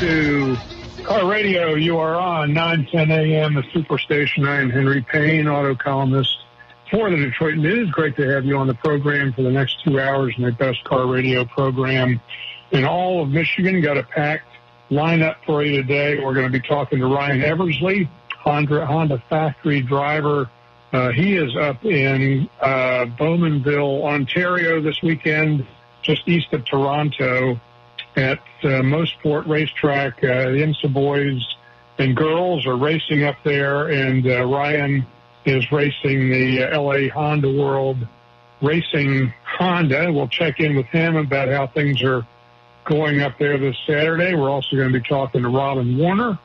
into Car Radio. You are on 910 a.m. the Superstation. I am Henry Payne, auto columnist for the Detroit News. Great to have you on the program for the next two hours in the best car radio program in all of Michigan. Got a packed lineup for you today. We're going to be talking to Ryan Eversley, Honda, Honda factory driver. Uh, he is up in uh, Bowmanville, Ontario this weekend, just east of Toronto at uh, Mosport Racetrack. Uh, the IMSA boys and girls are racing up there, and uh, Ryan is racing the uh, LA Honda World Racing Honda. We'll check in with him about how things are going up there this Saturday. We're also going to be talking to Robin Warner.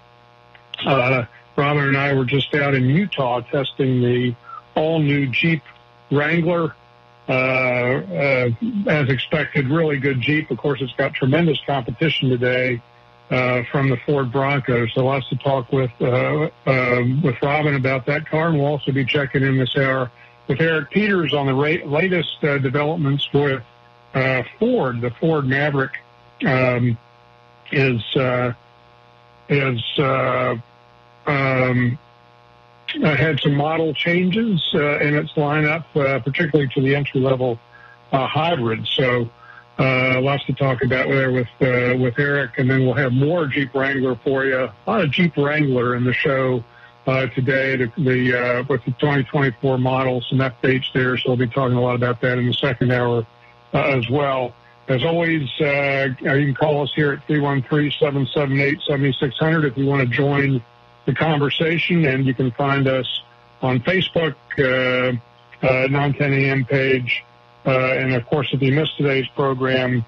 Uh, Robin and I were just out in Utah testing the all-new Jeep Wrangler as expected, really good Jeep. Of course, it's got tremendous competition today uh, from the Ford Bronco. So lots to talk with uh, with Robin about that car, and we'll also be checking in this hour with Eric Peters on the ra- latest uh, developments with uh, Ford. The Ford Maverick um, is uh, is uh, um, uh, had some model changes uh, in its lineup, uh, particularly to the entry level uh, hybrid. So uh, lots to talk about there with uh, with Eric, and then we'll have more Jeep Wrangler for you. A lot of Jeep Wrangler in the show today. The, the with the 2024 model, some updates there. So we'll be talking a lot about that in the second hour as well. As always, you can call us here at 313-778-7600 if you want to join the conversation, and you can find us on Facebook, uh, uh, 910 AM page. Uh, and of course, if you missed today's program,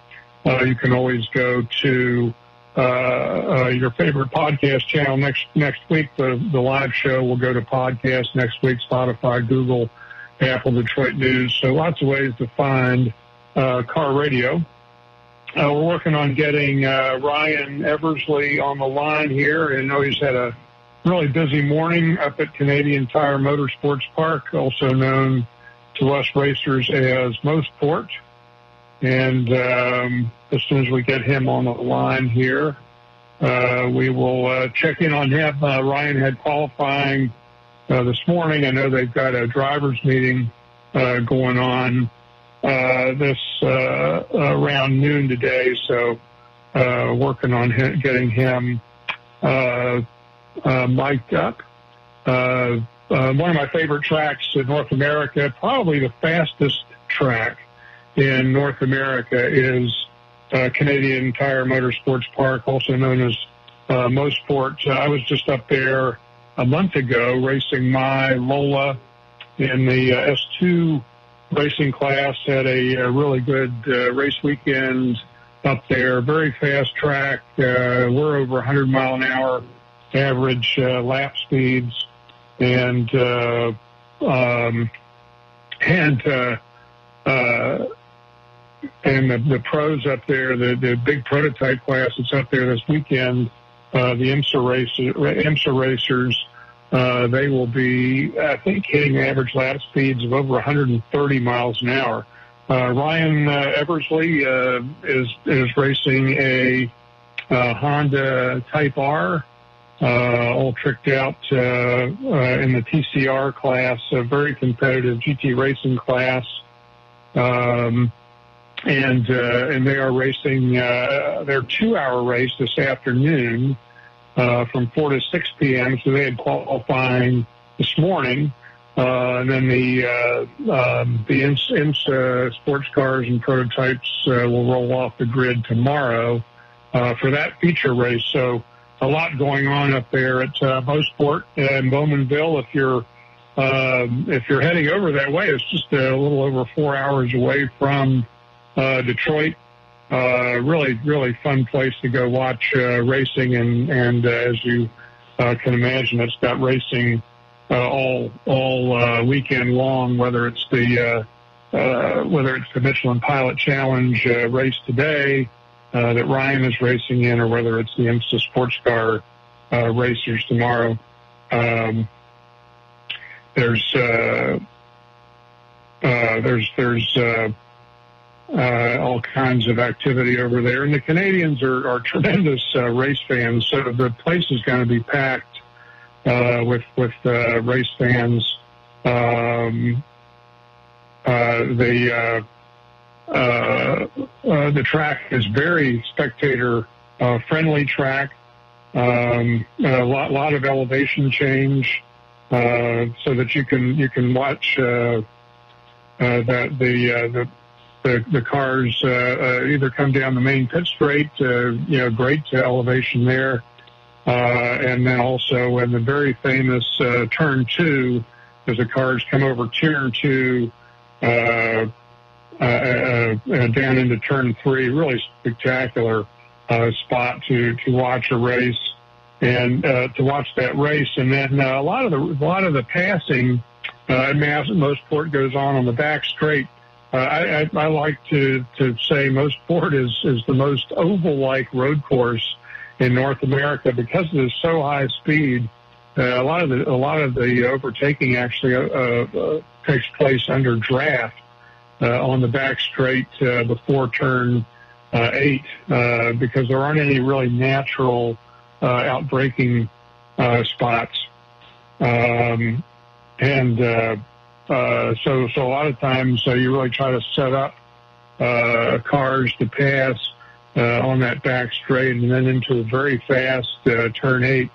uh, you can always go to uh, uh, your favorite podcast channel next next week. The the live show will go to podcast next week, Spotify, Google, Apple, Detroit News. So lots of ways to find car radio. We're working on getting Ryan Eversley on the line here. I know he's had a really busy morning up at Canadian Tire Motorsports Park, also known to us racers as Mosport. And um, as soon as we get him on the line here, uh, we will uh, check in on him. Uh, Ryan had qualifying uh, this morning. I know they've got a drivers meeting uh, going on uh, this uh, around noon today, so uh, working on him, getting him uh, uh, mic'd up. Uh, uh, one of my favorite tracks in North America, probably the fastest track in North America, is uh, Canadian Tire Motorsports Park, also known as uh, Mosport. Uh, I was just up there a month ago racing my Lola in the uh, S2 racing class. Had a, a really good uh, race weekend up there. Very fast track. Uh, we're over 100 mile an hour average uh, lap speeds, and uh, um, and uh, and the, the pros up there, the, the big prototype class that's up there this weekend, uh, the IMSA racers, IMSA racers, uh, they will be, I think, hitting average lap speeds of over 130 miles an hour. Uh, Ryan Eversley is is racing a Honda Type R, all tricked out uh, uh, in the TCR class, a very competitive GT racing class. Um, and uh, and they are racing uh, their two-hour race this afternoon uh, from four to six p.m. So they had qualifying this morning, uh, and then the uh, um, the IMS, IMSA sports cars and prototypes uh, will roll off the grid tomorrow uh, for that feature race. So a lot going on up there at uh, Mosport in Bowmanville. If you're um, if you're heading over that way, it's just a little over four hours away from uh, Detroit. Uh, really, really fun place to go watch uh, racing, and and uh, as you uh, can imagine, it's got racing uh, all all uh, weekend long. Whether it's the uh, uh, whether it's the Michelin Pilot Challenge uh, race today that Ryan is racing in, or whether it's the IMSA Sports Car uh, racers tomorrow. Um, there's uh, uh, there's there's uh, uh, all kinds of activity over there. And the Canadians are, are tremendous uh, race fans, so the place is going to be packed uh, with with uh, race fans. Um, uh, the uh, uh, uh, the track is very spectator uh, friendly track. Um, a lot, lot of elevation change, uh, so that you can you can watch uh, uh, that the, uh, the the the cars uh, uh, either come down the main pit straight, uh, you know, great uh, elevation there, uh, and then also in the very famous uh, turn two, as the cars come over turn two. Uh, uh, uh, down into turn three, really spectacular spot to to watch a race and uh, to watch that race. And then uh, a lot of the a lot of the passing uh, in Mass Mosport goes on on the back straight. Uh, I, I, I like to to say Mosport is is the most oval like road course in North America because it is so high speed. Uh, a lot of the a lot of the overtaking actually uh, uh, takes place under draft on the back straight uh, before turn uh, eight uh, because there aren't any really natural uh, outbreaking uh, spots. Um, and uh, uh, so, so a lot of times uh, you really try to set up uh, cars to pass uh, on that back straight and then into a very fast uh, turn eight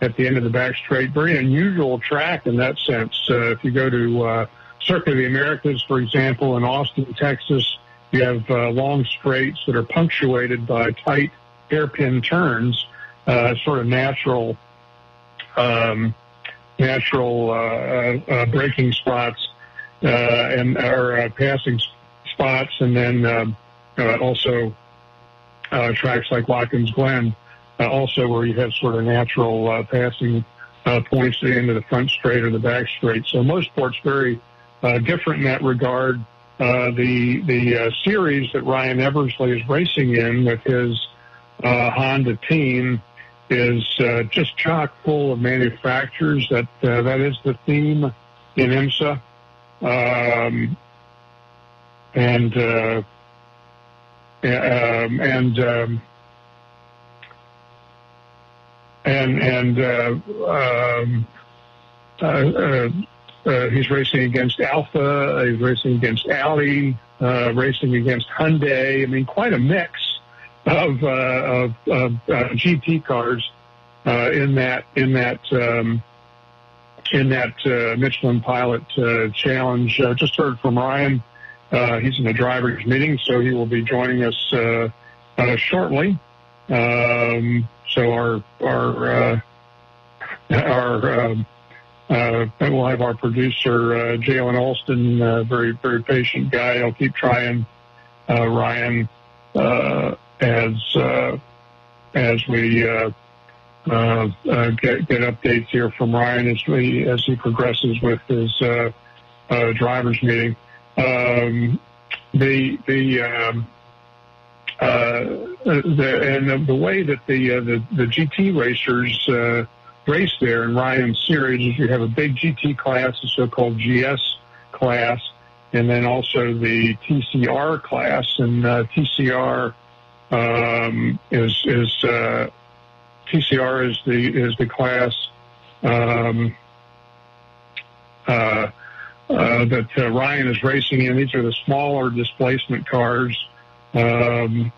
at the end of the back straight. Very unusual track in that sense. Uh, if you go to uh, Circuit of the Americas, for example, in Austin, Texas, you have uh, long straights that are punctuated by tight hairpin turns, uh, sort of natural, um, natural uh, uh, uh, braking spots uh, and or passing spots, and then um, also tracks like Watkins Glen, also where you have sort of natural passing points at the front straight or the back straight. So Mosport's very different in that regard. Uh, the the uh, series that Ryan Eversley is racing in with his uh, Honda team is uh, just chock full of manufacturers. That uh, that is the theme in IMSA, um, and uh, um, and um, and and uh, um, uh, uh, uh, he's racing against Alfa. He's racing against Audi. Uh, racing against Hyundai. I mean, quite a mix of uh, of, of uh, GT cars uh, in that in that um, in that uh, Michelin Pilot uh, Challenge. Uh, just heard from Ryan. Uh, he's in the drivers' meeting, so he will be joining us uh, uh, shortly. Um, so our our uh, our um, uh, we'll have our producer uh, Jalen Alston, uh, very very patient guy. He'll keep trying uh, Ryan uh, as uh, as we uh, uh, uh, get get updates here from Ryan as we as he progresses with his uh, uh, drivers meeting. Um, the the um, uh, the and the, the way that the uh, the the GT racers uh, race there in Ryan's series is you have a big GT class, the so-called GS class, and then also the TCR class. And uh, TCR um, is is uh, TCR is the is the class um, uh, uh, that uh, Ryan is racing in. These are the smaller displacement cars. Um,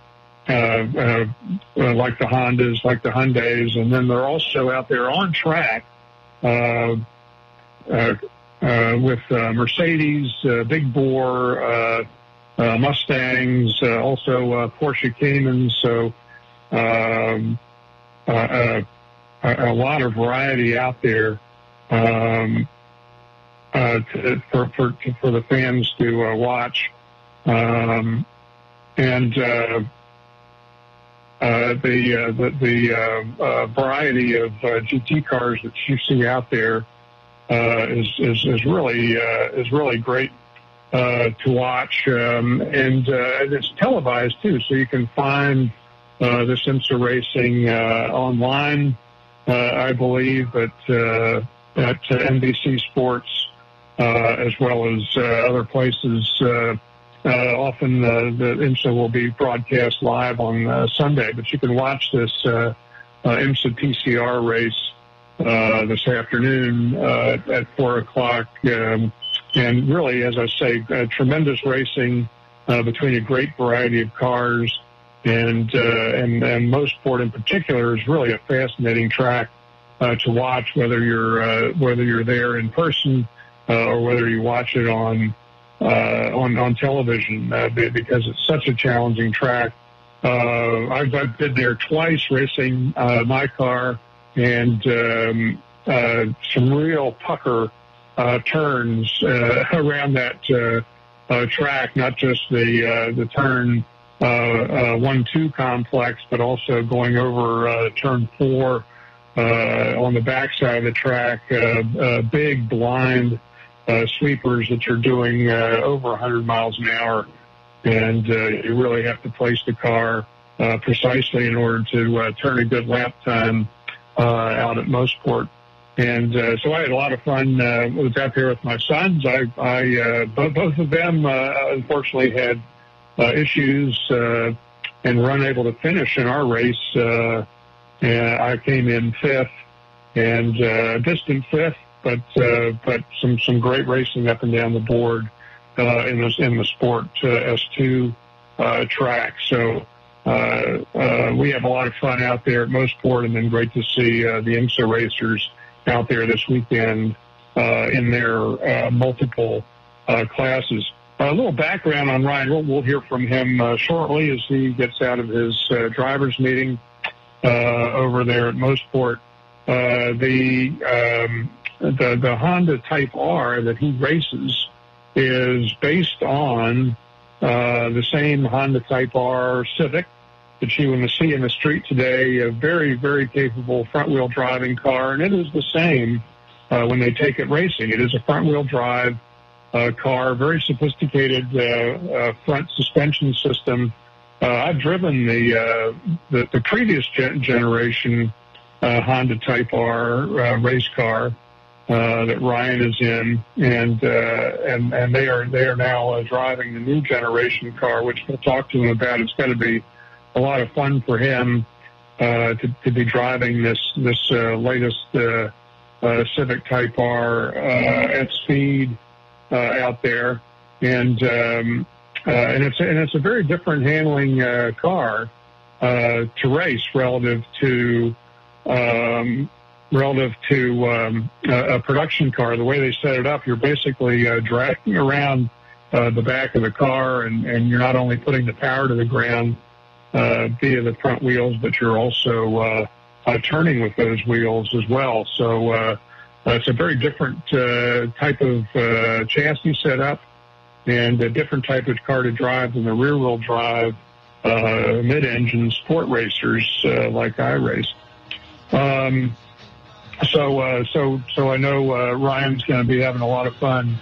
like the Hondas, like the Hyundais, and then they're also out there on track uh, uh, uh, with uh, Mercedes, uh, Big Bore, uh, uh, Mustangs, uh, also uh, Porsche Caymans. So um, uh, uh, a, a lot of variety out there um, uh, to, for, for for the fans to uh, watch. Um, and uh, uh, the uh, the, the uh, uh, variety of uh, GT cars that you see out there uh, is, is is really uh, is really great uh, to watch, um, and uh, it's televised too, so you can find uh, the IMSA racing uh, online, uh, I believe, at uh, at NBC Sports uh, as well as uh, other places. Uh, often uh, the IMSA will be broadcast live on uh, Sunday, but you can watch this uh, uh, IMSA TCR race uh, this afternoon uh, at four o'clock. Um, and really, as I say, uh, tremendous racing uh, between a great variety of cars, and uh, and and Mosport in particular is really a fascinating track uh, to watch, whether you're uh, whether you're there in person uh, or whether you watch it on uh, on on television, uh, because it's such a challenging track. Uh, I've, I've been there twice racing uh, my car, and um, uh, some real pucker uh, turns uh, around that uh, uh, track, not just the uh, the turn uh, uh, one two complex, but also going over uh, turn four uh, on the backside of the track. Uh, uh, big blind uh, sweepers that you're doing uh, over 100 miles an hour, and uh, you really have to place the car uh, precisely in order to uh, turn a good lap time uh, out at Mosport. And uh, so I had a lot of fun. Uh, was out there with my sons. I, I uh, both, both of them, uh, unfortunately, had uh, issues uh, and were unable to finish in our race. Uh, and I came in fifth and uh, distant fifth, but uh, but some some great racing up and down the board uh, in the in the sport uh, S2 uh, track. So. We have a lot of fun out there at Mosport, and then great to see the IMSA racers out there this weekend in their multiple classes. A little background on Ryan. We'll, we'll hear from him uh, shortly as he gets out of his uh, drivers meeting uh, over there at Mosport. The, um, the the Honda Type R that he races is based on uh, the same Honda Type R Civic that you will see in the street today. A very, very capable front-wheel driving car, and it is the same uh, when they take it racing. It is a front-wheel drive uh, car, very sophisticated uh, uh, front suspension system. Uh, I've driven the uh, the, the previous gen- generation uh, Honda Type R uh, race car uh, that Ryan is in, and uh, and and they are they are now uh, driving the new generation car, which we'll talk to him about. It's going to be a lot of fun for him uh, to, to be driving this this uh, latest uh, uh, Civic Type R uh, at speed uh, out there, and um, uh, and it's and it's a very different handling uh, car uh, to race relative to um, relative to um, a, production car. The way they set it up, you're basically uh, dragging around uh, the back of the car, and, and you're not only putting the power to the ground uh, via the front wheels, but you're also uh, uh, turning with those wheels as well. So uh, it's a very different type of chassis setup and a different type of car to drive than the rear-wheel drive uh, mid-engine sport racers like I race. Um, so, uh, so, so I know uh, Ryan's going to be having a lot of fun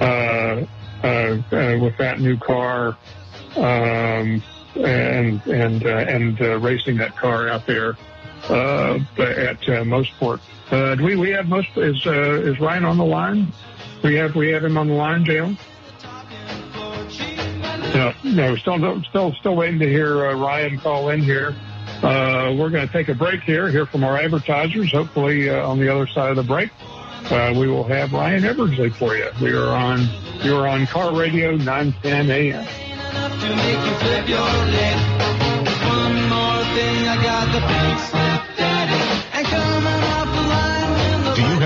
uh, uh, uh, with that new car. Um, and and uh, and racing that car out there at Mosport. Do we we have most is is Ryan on the line? We have we have him on the line, Jalen. No, no, still still still waiting to hear Ryan call in here. Uh, we're going to take a break here, hear from our advertisers. Hopefully, uh, on the other side of the break, uh, we will have Ryan Eversley for you. We are on you are on Car Radio 910 AM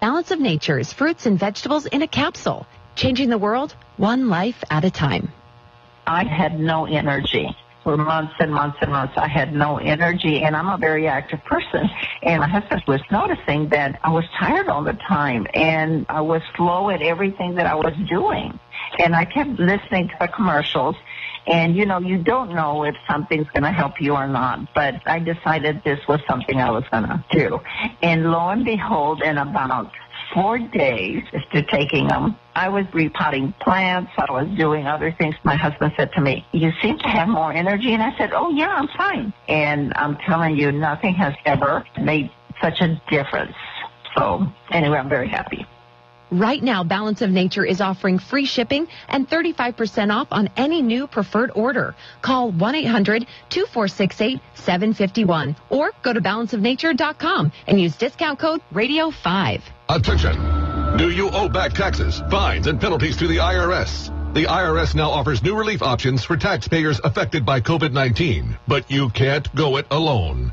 Balance of Nature's fruits and vegetables in a capsule. Changing the world one life at a time. I had no energy for months and months and months. I had no energy, and I'm a very active person. And my husband was noticing that I was tired all the time, and I was slow at everything that I was doing. And I kept listening to the commercials. And you know, you don't know if something's going to help you or not, but I decided this was something I was going to do. And lo and behold, in about four days after taking them, I was repotting plants. I was doing other things. My husband said to me, you seem to have more energy. And I said, oh yeah, I'm fine. And I'm telling you, nothing has ever made such a difference. So anyway, I'm very happy. Right now, Balance of Nature is offering free shipping and 35% off on any new preferred order. Call 1-800-2468-751 or go to balanceofnature.com and use discount code RADIO5. Attention! Do you owe back taxes, fines, and penalties to the IRS? The IRS now offers new relief options for taxpayers affected by COVID-19, but you can't go it alone.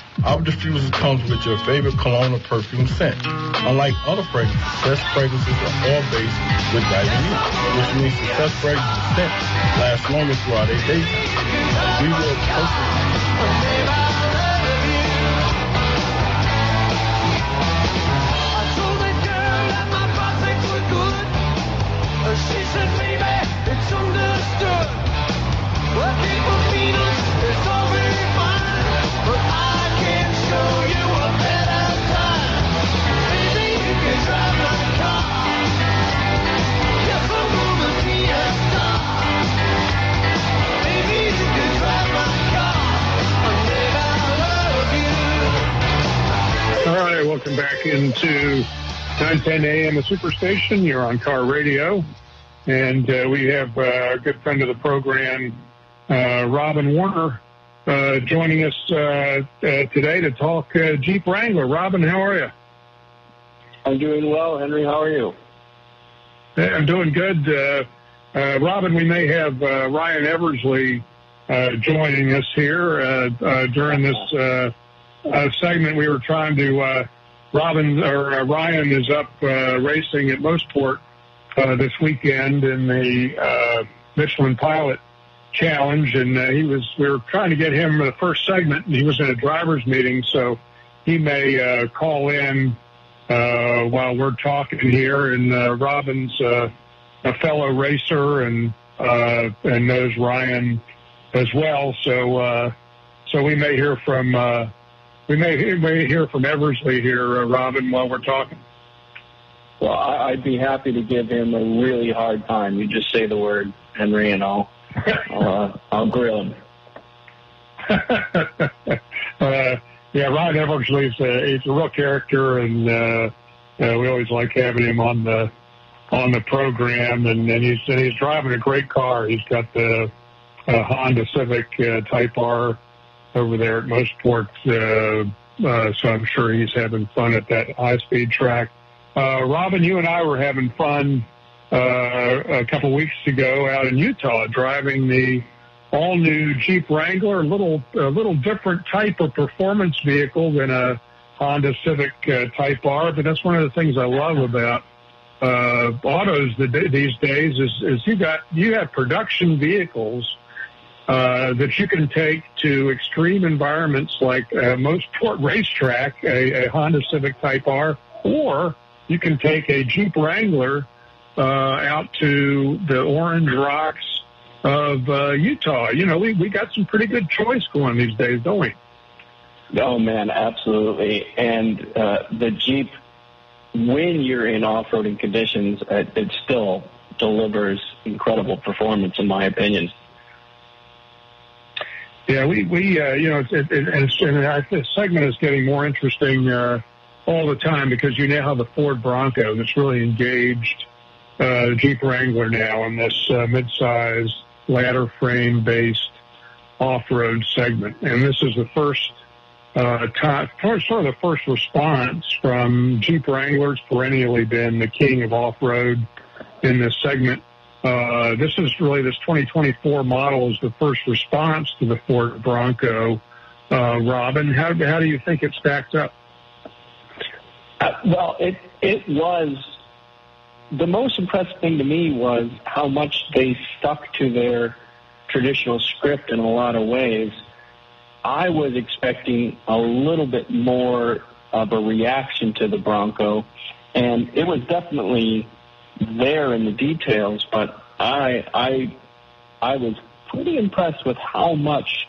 Our Diffuser comes with your favorite cologne or perfume scent. Unlike other fragrances, Success fragrances are all based with E, which means Success fragrances scent lasts longer throughout a day. We will. What people is fine, but I welcome back into 910 AM, a superstation. You're on Car Radio. And uh, we have uh, a good friend of the program, uh, Robin Warner, uh, joining us uh, uh, today to talk uh, Jeep Wrangler. Robin, how are you? I'm doing well, Henry. How are you? I'm doing good. Uh, uh, Robin, we may have Ryan Eversley joining us here during this segment. We were trying to. Robin or Ryan is up racing at Mosport uh, this weekend in the uh, Michelin Pilot Challenge, and uh, he was. We were trying to get him the first segment, and he was in a drivers' meeting, so he may uh, call in uh, while we're talking here. And uh, Robin's uh, a fellow racer and uh, and knows Ryan as well, so uh, so we may hear from. Uh, we may, we may hear from Eversley here, uh, Robin, while we're talking. Well, I'd be happy to give him a really hard time. You just say the word, Henry, and I'll uh, I'll grill him. uh, yeah, Ryan Eversley's uh, he's a real character, and uh, uh, we always like having him on the on the program. And, and he's and he's driving a great car. He's got the uh, Honda Civic uh, Type R over there at Mosport, uh, uh, so I'm sure he's having fun at that high speed track. Uh, Robin, you and I were having fun a couple weeks ago out in Utah, driving the all new Jeep Wrangler, a little a little different type of performance vehicle than a Honda Civic uh, Type R. But that's one of the things I love about uh, autos the, these days is, is you got you have production vehicles uh, that you can take to extreme environments like uh, most port racetrack, a, a Honda Civic Type R, or you can take a Jeep Wrangler uh, out to the Orange Rocks of uh, Utah. You know, we we got some pretty good choice going these days, don't we? Oh man, absolutely. And uh, the Jeep, when you're in off-roading conditions, it, it still delivers incredible performance, in my opinion. Yeah, we we uh, you know it, it, and, it's, and this segment is getting more interesting uh, all the time because you now have the Ford Bronco that's really engaged uh, Jeep Wrangler now in this uh, mid-size ladder frame based off-road segment, and this is the first uh, time, sort of the first response from Jeep Wranglers, perennially been the king of off-road in this segment. Uh, this is really this 2024 model is the first response to the Ford Bronco. Uh, Robin, how, how do you think it stacks up? Uh, well, it it was the most impressive thing to me was how much they stuck to their traditional script in a lot of ways. I was expecting a little bit more of a reaction to the Bronco, and it was definitely there in the details. But I I I was pretty impressed with how much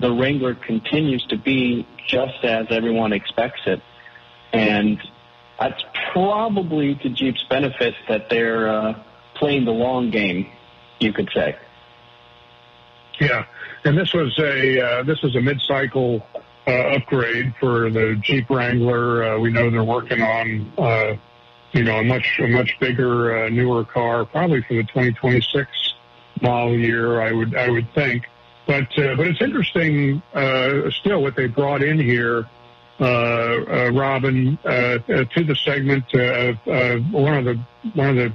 the Wrangler continues to be just as everyone expects it, and that's probably to Jeep's benefit that they're uh, playing the long game, you could say. Yeah, and this was a uh, this was a mid-cycle uh, upgrade for the Jeep Wrangler. Uh, we know they're working on uh, you know a much a much bigger, uh, newer car, probably for the 2026 model year. I would I would think, but uh, but it's interesting uh, still what they brought in here. Uh, uh, Robin, uh, uh to the segment, uh, uh, one of the one of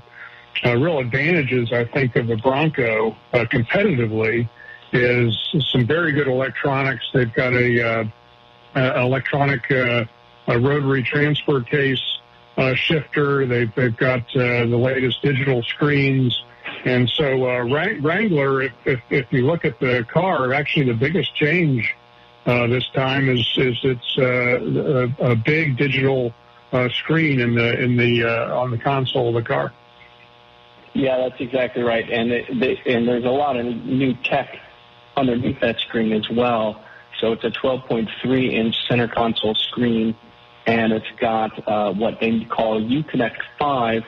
the real advantages I think of the Bronco competitively is some very good electronics. They've got a uh, electronic rotary transfer case shifter. They've they've got the latest digital screens. And so Wrangler, if, you look at the car, actually the biggest change this time is is it's uh, a, a big digital uh, screen in the in the uh, on the console of the car. Yeah, that's exactly right. And it, they, and there's a lot of new tech underneath that screen as well. So it's a 12.3 inch center console screen, and it's got uh, what they call Uconnect 5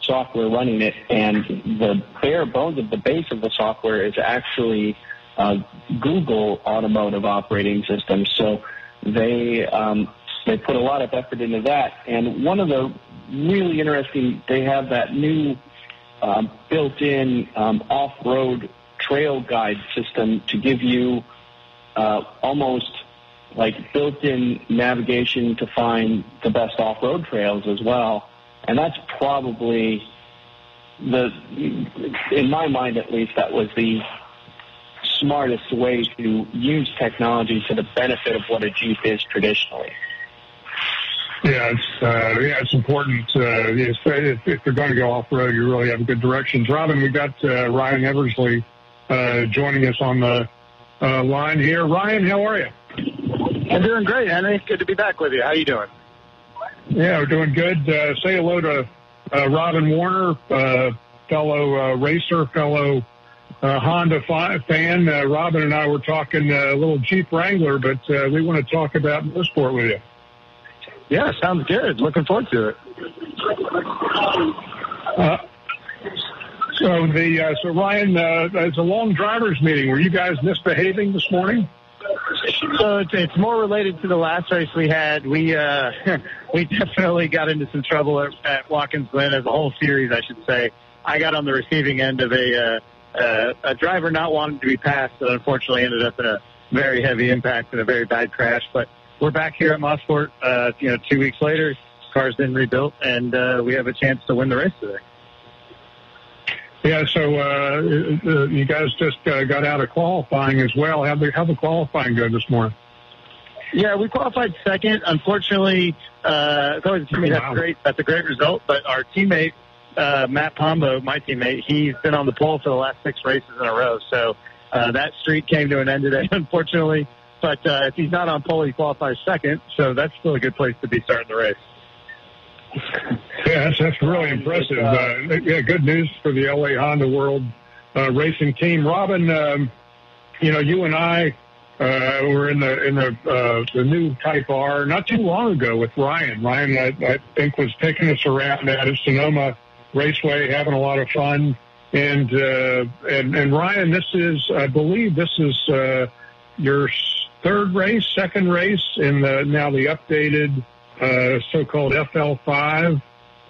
software running it, and the bare bones of the base of the software is actually uh, Google Automotive Operating System. So they um, they put a lot of effort into that. And one of the really interesting, they have that new um, built-in um, off-road trail guide system to give you uh, almost like built-in navigation to find the best off-road trails as well. And that's probably the, in my mind at least, that was the smartest way to use technology to the benefit of what a Jeep is traditionally. Yeah, it's uh, yeah, it's important. Uh, if, if you're going to go off road, you really have good directions. Robin, we've got uh, Ryan Eversley uh, joining us on the uh, line here. Ryan, how are you? I'm doing great, Henry. Good to be back with you. How are you doing? Yeah, we're doing good. Uh, say hello to uh, Robin Warner, uh, fellow uh, racer, fellow uh, Honda fi- fan. Uh, Robin and I were talking uh, a little Jeep Wrangler, but uh, we want to talk about motorsport with you. Yeah, sounds good. Looking forward to it. Uh, so the uh, so Ryan, uh, it's a long drivers meeting. Were you guys misbehaving this morning? So it's, it's more related to the last race we had. We uh, we definitely got into some trouble at, at Watkins Glen as a whole series, I should say. I got on the receiving end of a uh, uh, a driver not wanting to be passed that unfortunately ended up in a very heavy impact and a very bad crash. But we're back here at Mosport, uh, you know, two weeks later. Car's been rebuilt, and uh, we have a chance to win the race today. Yeah, so uh, uh, you guys just uh, got out of qualifying as well. How the how the qualifying go this morning? Yeah, we qualified second. Unfortunately, uh, it's always, I mean, that's great. That's a great result. But our teammate, uh, Matt Pombo, my teammate, he's been on the pole for the last six races in a row. So uh, that streak came to an end today, unfortunately. But uh, if he's not on pole, he qualifies second. So that's still a good place to be starting the race. Yeah, that's, that's really impressive. Uh, yeah, good news for the LA Honda World uh, Racing Team. Robin, um, you know, you and I uh, were in the in the uh, the new Type R not too long ago with Ryan. Ryan, I, I think, was taking us around at Sonoma Raceway, having a lot of fun. And uh, and and Ryan, this is, I believe, this is uh, your third race, second race in the now the updated uh, so-called FL5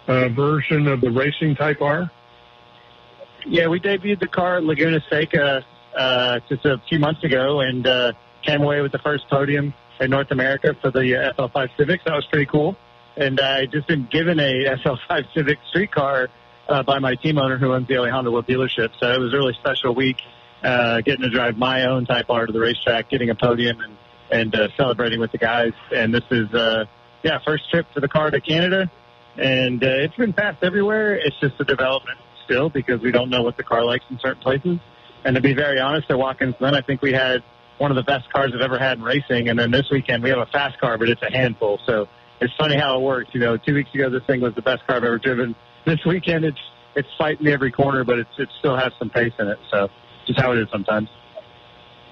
uh, version of the Racing Type R. Yeah, we debuted the car at Laguna Seca uh, just a few months ago and uh, came away with the first podium in North America for the uh, FL5 Civics. That was pretty cool. And I just been given a FL5 Civic street car uh, by my team owner who owns the LA Honda World dealership. So it was a really special week uh, getting to drive my own Type R to the racetrack, getting a podium and, and uh, celebrating with the guys. And this is, uh, yeah, first trip for the car to Canada. And uh, it's been fast everywhere. It's just a development still because we don't know what the car likes in certain places. And to be very honest, at Watkins Glen, I think we had one of the best cars I've ever had in racing. And then this weekend we have a fast car, but it's a handful. So it's funny how it works. You know, two weeks ago this thing was the best car I've ever driven. This weekend it's it's fighting every corner, but it's it still has some pace in it. So just how it is sometimes.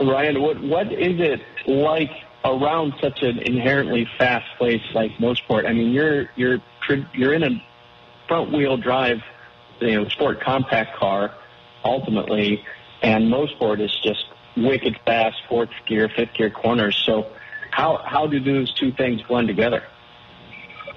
Ryan, what what is it like around such an inherently fast place like Mosport? I mean, you're you're you're in a front wheel drive, you know, sport compact car, ultimately, and Mosport is just wicked fast, fourth gear, fifth gear corners. So, how how do those two things blend together?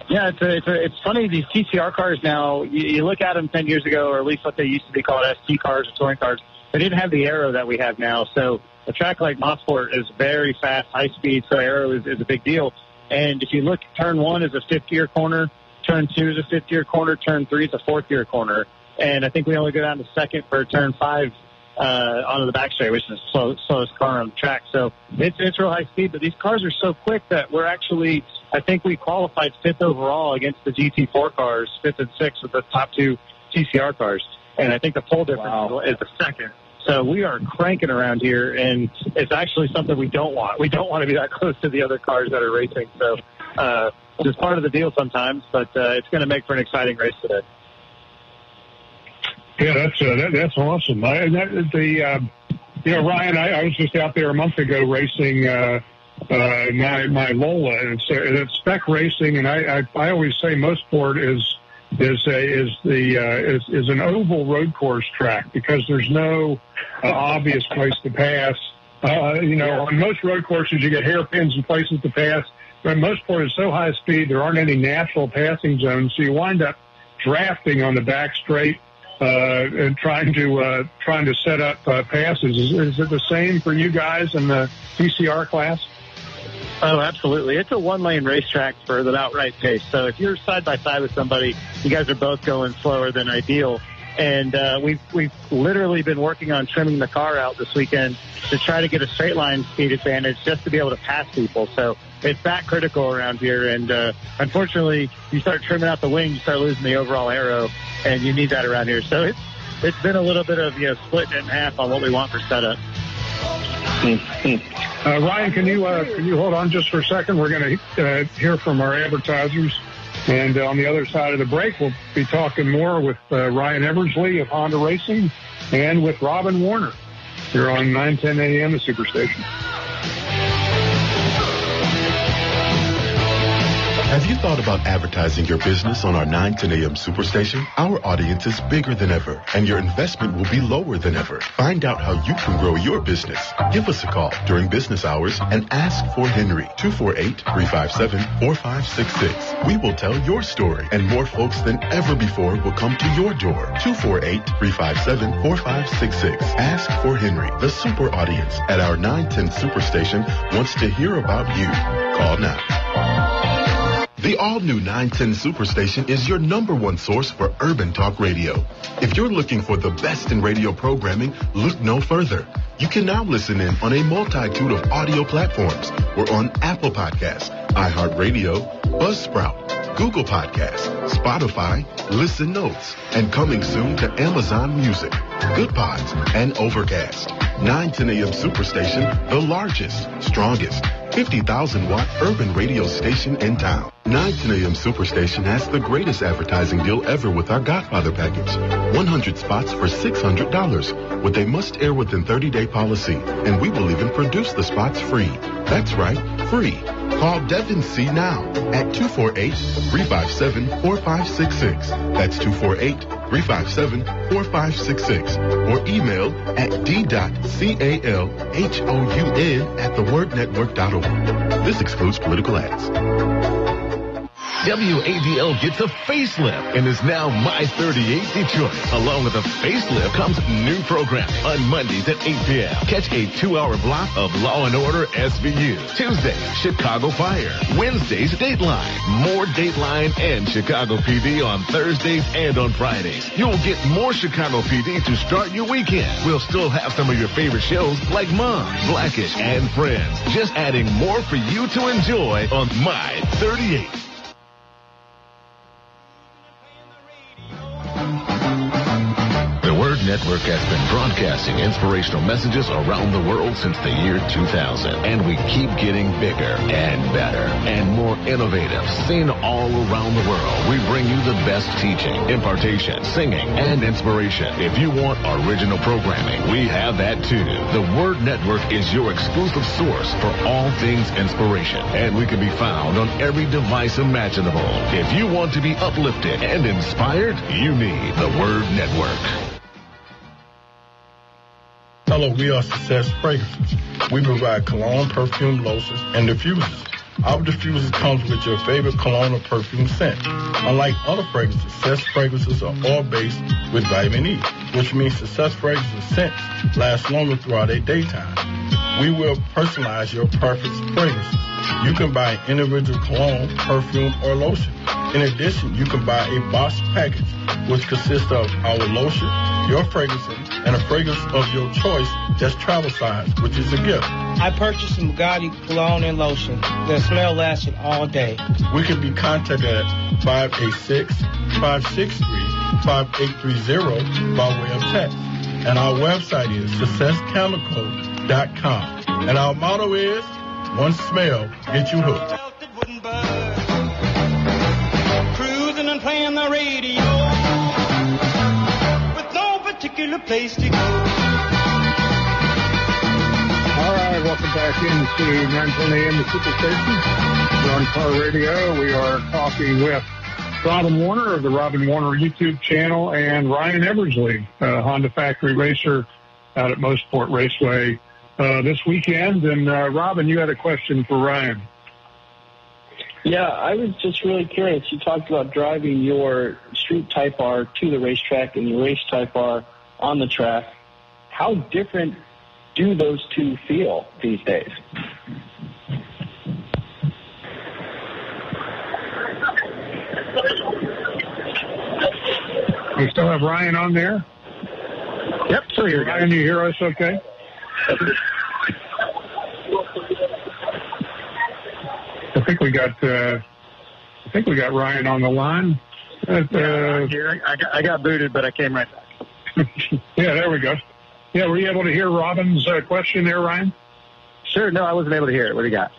Yeah, it's a, it's a, it's funny. These TCR cars now, you, you look at them ten years ago, or at least what they used to be called ST cars or touring cars. They didn't have the aero that we have now. So a track like Mosport is very fast, high speed. So aero is, is a big deal. And if you look, turn one is a fifth gear corner, turn two is a fifth gear corner, turn three is a fourth gear corner. And I think we only go down to second for turn five uh, onto the back straight, which is the slow, slowest car on the track. So it's it's real high speed, but these cars are so quick that we're actually I think we qualified fifth overall against the GT4 cars, fifth and sixth with the top two TCR cars, and I think the pole difference Wow. is the second. So we are cranking around here, and it's actually something we don't want. We don't want to be that close to the other cars that are racing. So uh, it's part of the deal sometimes, but uh, it's going to make for an exciting race today. Yeah, that's uh, that, that's awesome. I, that, the uh, you know Ryan, I, I was just out there a month ago racing uh, uh, my my Lola, and it's, uh, it's spec racing, and I, I I always say Mosport is is a, is the uh, is is an oval road course track because there's no uh, obvious place to pass. Uh, you know, on most road courses you get hairpins and places to pass. But Mosport is so high speed there aren't any natural passing zones, so you wind up drafting on the back straight and trying to uh, trying to set up uh, passes. Is, is it the same for you guys in the TCR class? Oh, absolutely. It's a one lane racetrack for the outright pace. So if you're side by side with somebody, you guys are both going slower than ideal. And uh, we've we've literally been working on trimming the car out this weekend to try to get a straight line speed advantage, just to be able to pass people. So it's that critical around here. And uh, unfortunately, you start trimming out the wing, you start losing the overall aero, and you need that around here. So it's it's been a little bit of you know splitting it in half on what we want for setup. Uh, Ryan, can you uh, can you hold on just for a second? We're going to uh, hear from our advertisers, and uh, on the other side of the break, we'll be talking more with uh, Ryan Eversley of Honda Racing and with Robin Warner. You're on 910 AM, the Superstation. Have you thought about advertising your business on our 910 AM Superstation? Our audience is bigger than ever, and your investment will be lower than ever. Find out how you can grow your business. Give us a call during business hours and ask for Henry, 248-357-4566. We will tell your story, and more folks than ever before will come to your door. 248-357-4566. Ask for Henry. The super audience at our 910 Superstation wants to hear about you. Call now. The all-new 910 Superstation is your number one source for urban talk radio. If you're looking for the best in radio programming, look no further. You can now listen in on a multitude of audio platforms. We're on Apple Podcasts, iHeartRadio, Buzzsprout, Google Podcasts, Spotify, Listen Notes, and coming soon to Amazon Music, Good Pods, and Overcast. 910 AM Superstation, the largest, strongest, 50,000 watt urban radio station in town. 910 AM Superstation has the greatest advertising deal ever with our Godfather package. 100 spots for $600 with a must air within 30 day policy. And we will even produce the spots free. That's right, free. Call Devin C now at 248-357-4566. That's 248-357-4566. Or email at d.calhoun at thewordnetwork.org. This excludes political ads. WADL gets a facelift and is now My 38 Detroit. Along with a facelift comes new programming on Mondays at 8 p.m. Catch a two-hour block of Law and Order SVU. Tuesday, Chicago Fire. Wednesdays, Dateline. More Dateline and Chicago PD on Thursdays and on Fridays. You'll get more Chicago PD to start your weekend. We'll still have some of your favorite shows like Mom, Blackish, and Friends. Just adding more for you to enjoy on My 38. Network has been broadcasting inspirational messages around the world since the year 2000, and we keep getting bigger and better and more innovative. Seen all around the world, we bring you the best teaching, impartation, singing, and inspiration. If you want original programming, we have that too. The Word Network is your exclusive source for all things inspiration, and we can be found on every device imaginable. If you want to be uplifted and inspired, you need the Word Network. Hello, we are Success Fragrances. We provide cologne, perfume, lotions, and diffusers. Our diffusers comes with your favorite cologne or perfume scent. Unlike other fragrances, Success Fragrances are all based with vitamin E, which means Success Fragrances scents last longer throughout a daytime. We will personalize your perfect fragrances. You can buy individual cologne, perfume, or lotion. In addition, you can buy a box package, which consists of our lotion, your fragrances, and a fragrance of your choice that's travel size, which is a gift. I purchased some Bugatti cologne and lotion. The smell lasted all day. We can be contacted at 586-563-5830 by way of text. And our website is successchemical.com. And our motto is, one smell gets you hooked. Cruising and playing the radio no particular place to go. All right, welcome back into 910 AM the Superstation. We're on Car Radio. We are talking with Robin Warner of the Robin Warner YouTube channel and Ryan Eversley, uh, Honda factory racer out at Mosport Raceway uh, this weekend. And uh, Robin, you had a question for Ryan. Yeah, I was just really curious. You talked about driving your street Type R to the racetrack and your race Type R on the track. How different do those two feel these days? We still have Ryan on there? Yep, still here. Ryan, you hear us okay? I think we got uh, I think we got Ryan on the line. Uh, Yeah, here. I got, I got booted, but I came right back. yeah, there we go. Yeah, were you able to hear Robin's uh, question there, Ryan? Sure. No, I wasn't able to hear it. What do you got?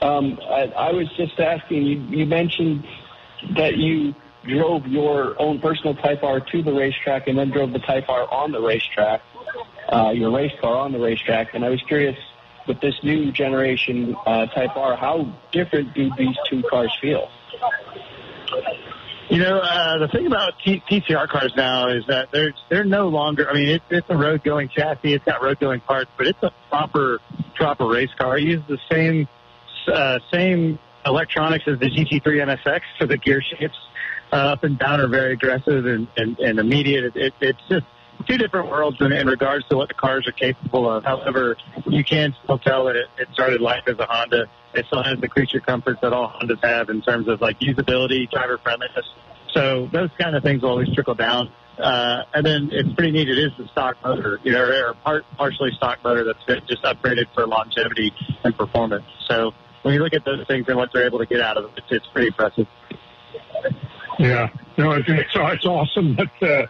Um, I, I was just asking, you, you mentioned that you drove your own personal Type R to the racetrack and then drove the Type R on the racetrack, uh, your race car on the racetrack. And I was curious, with this new generation uh, Type R, how different do these two cars feel? You know, uh, the thing about T- TCR cars now is that they're they're no longer. I mean, it's it's a road going chassis. It's got road going parts, but it's a proper proper race car. It uses the same uh, same electronics as the GT3 NSX, so the gear shifts uh, up and down are very aggressive and and, and immediate. It, it, it's just two different worlds in, in regards to what the cars are capable of. However, you can still tell that it, it started life as a Honda. It still has the creature comforts that all Hondas have in terms of like usability, driver friendliness. So those kind of things will always trickle down. Uh, and then it's pretty neat. It is the stock motor, you know, or part, partially stock motor that's been just upgraded for longevity and performance. So when you look at those things and what they're able to get out of it, it's, it's pretty impressive. Yeah, no, it's, it's, it's awesome that, uh,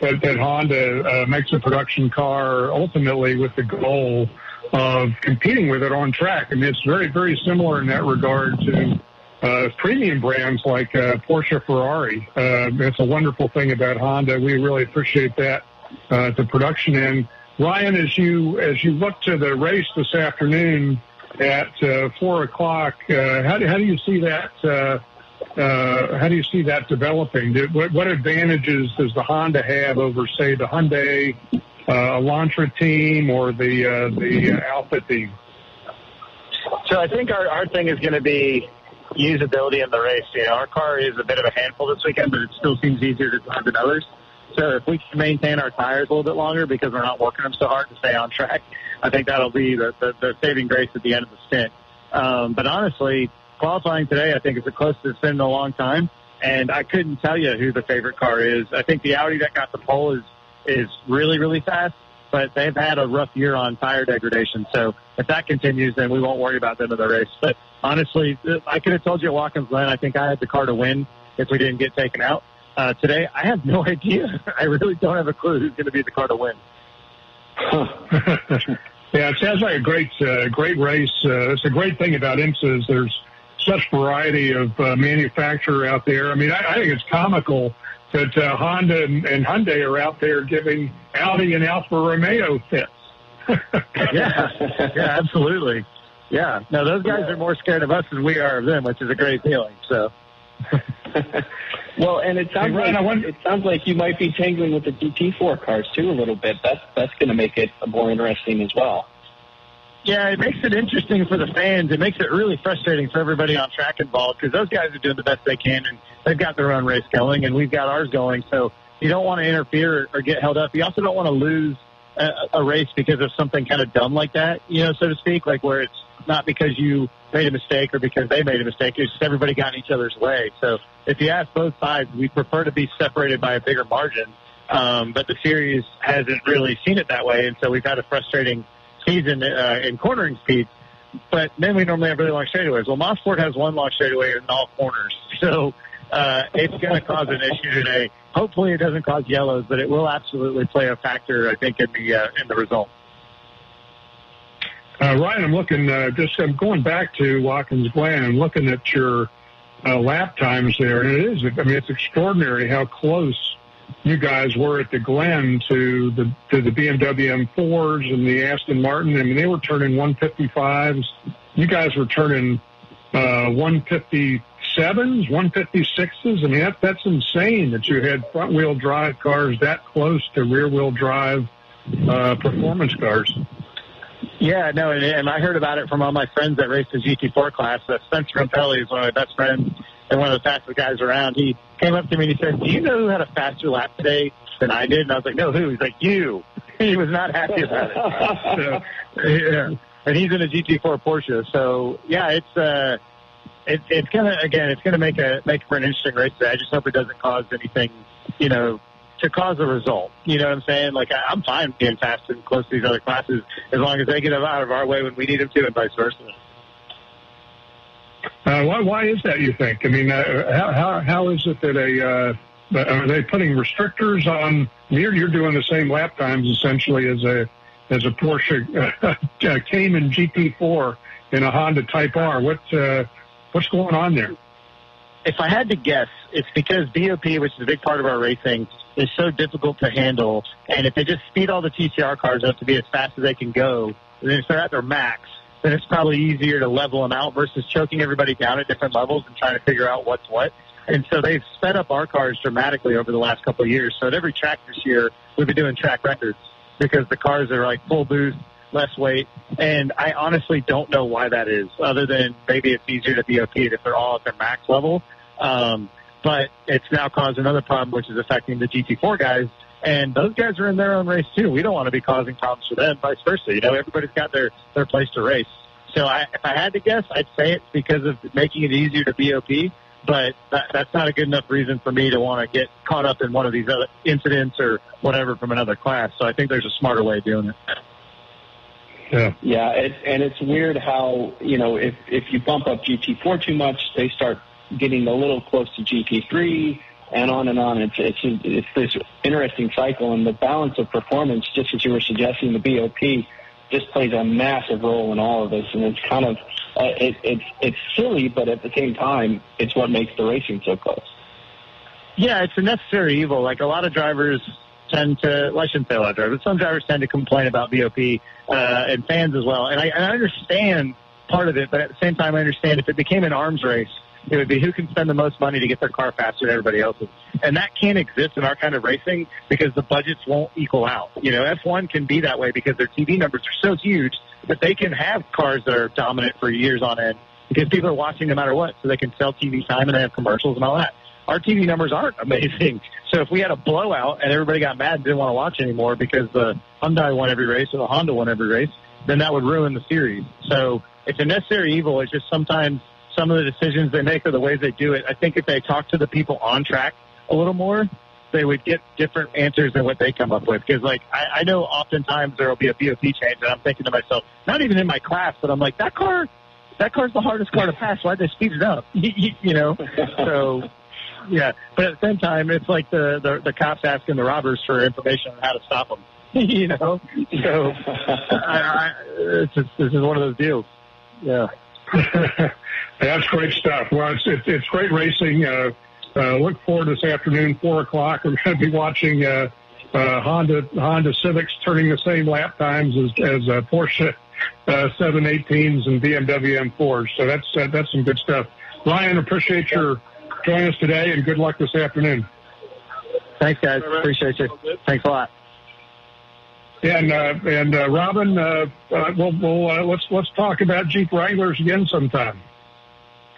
that that Honda uh, makes a production car ultimately with the goal of competing with it on track. I mean, it's very very similar in that regard to uh, premium brands like uh, Porsche, Ferrari. Uh, it's a wonderful thing about Honda. We really appreciate that uh, the production end. Ryan, as you as you look to the race this afternoon at uh, four o'clock, uh, how do how do you see that? Uh, uh, how do you see that developing? What, advantages does the Honda have over, say, the Hyundai uh, Elantra team or the uh, the uh, Alfa team? So I think our, our thing is going to be usability in the race. You know, our car is a bit of a handful this weekend, but it still seems easier to drive than others. So if we can maintain our tires a little bit longer because we're not working them so hard to stay on track, I think that'll be the saving grace at the end of the stint. Um, but honestly, qualifying today, I think is the closest it's been in a long time. And I couldn't tell you who the favorite car is. I think the Audi that got the pole is is really really fast, but they've had a rough year on tire degradation. So if that continues, then we won't worry about them in the race. But honestly, I could have told you at Watkins Glen, I think I had the car to win if we didn't get taken out. Uh, today, I have no idea. I really don't have a clue who's going to be the car to win. Yeah, it sounds like a great, uh, great race. Uh, it's a great thing about IMSA is there's such variety of uh, manufacturer out there. I mean, I, I think it's comical that uh, Honda and, and Hyundai are out there giving Audi and Alfa Romeo fits. yeah, yeah, absolutely. Yeah, no, those guys are more scared of us than we are of them, which is a great feeling. So, Well, and it sounds Hey, Ryan, like wonder- it sounds like you might be tangling with the GT4 cars too a little bit. That's that's going to make it more interesting as well. Yeah, it makes it interesting for the fans. It makes it really frustrating for everybody on track involved because those guys are doing the best they can and they've got their own race going and we've got ours going. So you don't want to interfere or get held up. You also don't want to lose a, a race because of something kind of dumb like that, you know, so to speak, like where it's not because you made a mistake or because they made a mistake. It's just everybody got in each other's way. So if you ask both sides, we prefer to be separated by a bigger margin. Um, but the series hasn't really seen it that way, and so we've had a frustrating season uh, in cornering speeds. But then we normally have really long straightaways. Well, Mosport has one long straightaway in all corners, so uh, it's going to cause an issue today. Hopefully, it doesn't cause yellows, but it will absolutely play a factor, I think, in the uh, in the result. Uh, Ryan, I'm looking, uh, just, I'm going back to Watkins Glen looking at your uh, lap times there. And it is, I mean, it's extraordinary how close you guys were at the Glen to the, to the BMW M4s and the Aston Martin. I mean, they were turning 155s. You guys were turning, uh, 157s, 156s. I mean, that, that's insane that you had front wheel drive cars that close to rear wheel drive, uh, performance cars. Yeah, no, and, and I heard about it from all my friends that raced the GT4 class. Uh, Spencer Pumpelly is one of my best friends and one of the fastest guys around. He came up to me and he said, "Do you know who had a faster lap today than I did?" And I was like, "No, who?" He's like, "You." he was not happy about it. so, yeah, and he's in a GT4 Porsche. So yeah, it's uh, it, it's gonna again, it's gonna make a make for an interesting race today. I just hope it doesn't cause anything, you know, to cause a result. You know what I'm saying? Like I, I'm fine being fast and close to these other classes as long as they get out of our way when we need them to, and vice versa. Uh, why, why is that, you think? I mean, uh, how, how, is it that a, uh, are they putting restrictors on, you're, you're doing the same lap times essentially as a, as a Porsche uh, Cayman GT4 in a Honda Type R. What, uh, what's going on there? If I had to guess, it's because BOP, which is a big part of our racing, is so difficult to handle. And if they just speed all the TCR cars up to be as fast as they can go, then if they're at their max, then it's probably easier to level them out versus choking everybody down at different levels and trying to figure out what's what. And so they've sped up our cars dramatically over the last couple of years. So at every track this year, we've been doing track records because the cars are like full boost, less weight. And I honestly don't know why that is, other than maybe it's easier to BOP it if they're all at their max level. Um, but it's now caused another problem, which is affecting the GT4 guys. And those guys are in their own race too. We don't want to be causing problems for them, vice versa. You know, everybody's got their, their place to race. So I, if I had to guess, I'd say it's because of making it easier to BOP, but that, that's not a good enough reason for me to want to get caught up in one of these other incidents or whatever from another class. So I think there's a smarter way of doing it. Yeah. Yeah, it, and it's weird how you know if if you bump up GT4 too much, they start getting a little close to GT3, and on and on. It's it's it's this interesting cycle, and the balance of performance, just as you were suggesting, the BOP just plays a massive role in all of this, and it's kind of uh, it, it's it's silly, but at the same time, it's what makes the racing so close. Yeah, it's a necessary evil. Like a lot of drivers tend to, well, I shouldn't say a lot of drivers, but some drivers tend to complain about BOP uh, and fans as well. And I, and I understand part of it, but at the same time, I understand if it became an arms race, it would be who can spend the most money to get their car faster than everybody else's. And that can't exist in our kind of racing because the budgets won't equal out. You know, F1 can be that way because their TV numbers are so huge that they can have cars that are dominant for years on end because people are watching no matter what, so they can sell TV time and they have commercials and all that. Our TV numbers aren't amazing. So if we had a blowout and everybody got mad and didn't want to watch anymore because the Hyundai won every race or the Honda won every race, then that would ruin the series. So it's a necessary evil. It's just sometimes some of the decisions they make or the ways they do it. I think if they talk to the people on track a little more, they would get different answers than what they come up with. Because like I, I know oftentimes there will be a BOP change, and I'm thinking to myself, not even in my class, but I'm like that car, that car's the hardest car to pass. Why'd they speed it up? you know, so yeah. But at the same time, it's like the the, the cops asking the robbers for information on how to stop them. you know, so I, I, it's just, this is one of those deals. Yeah. That's great stuff. Well, it's it's, it's great racing. Uh, uh, look forward to this afternoon, four o'clock. We're going to be watching uh, uh, Honda Honda Civics turning the same lap times as as uh, Porsche uh, 718s and BMW M4s. So that's uh, that's some good stuff. Ryan, appreciate your joining us today, and good luck this afternoon. Thanks, guys. Appreciate you. Thanks a lot. And uh, and uh, Robin, uh, uh, we'll, we'll uh, let's let's talk about Jeep Wranglers again sometime.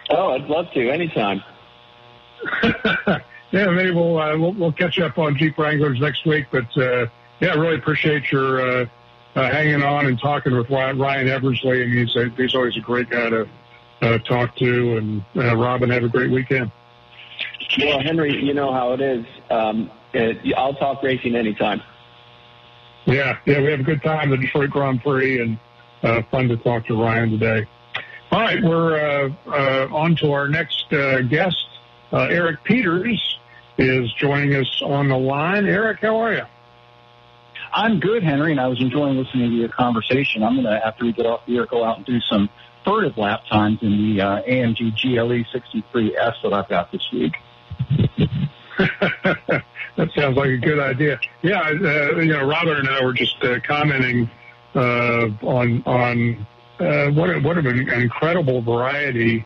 Oh, I'd love to anytime. yeah, maybe we'll, uh, we'll we'll catch up on Jeep Wranglers next week. But uh, yeah, I really appreciate your uh, uh, hanging on and talking with Ryan Ryan Eversley, and he's a, he's always a great guy to uh, talk to. And uh, Robin, have a great weekend. Well, Henry, you know how it is. Um, it, I'll talk racing anytime. Yeah, yeah, we have a good time at the Detroit Grand Prix, and uh, fun to talk to Ryan today. All right, we're uh, uh, on to our next uh, guest. Uh, Eric Peters is joining us on the line. Eric, how are you? I'm good, Henry, and I was enjoying listening to your conversation. I'm going to, after we get off the air, go out and do some furtive lap times in the uh, AMG GLE 63S that I've got this week. that sounds like a good idea. Yeah, uh, you know, Robert and I were just uh, commenting uh, on on uh, what what an incredible variety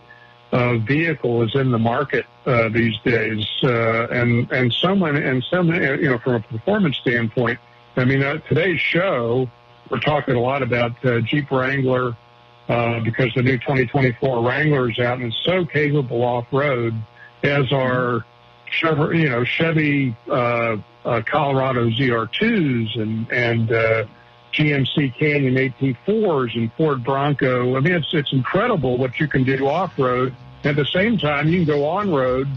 of vehicle is in the market uh, these days, uh, and and someone and some uh, you know from a performance standpoint. I mean, uh, today's show we're talking a lot about uh, Jeep Wrangler uh, because the new 2024 Wrangler is out and so capable off road, as are Chevy, you know Chevy uh, uh, Colorado ZR2s and and uh, GMC Canyon AT4s and Ford Bronco. I mean, it's it's incredible what you can do off road. At the same time, you can go on road,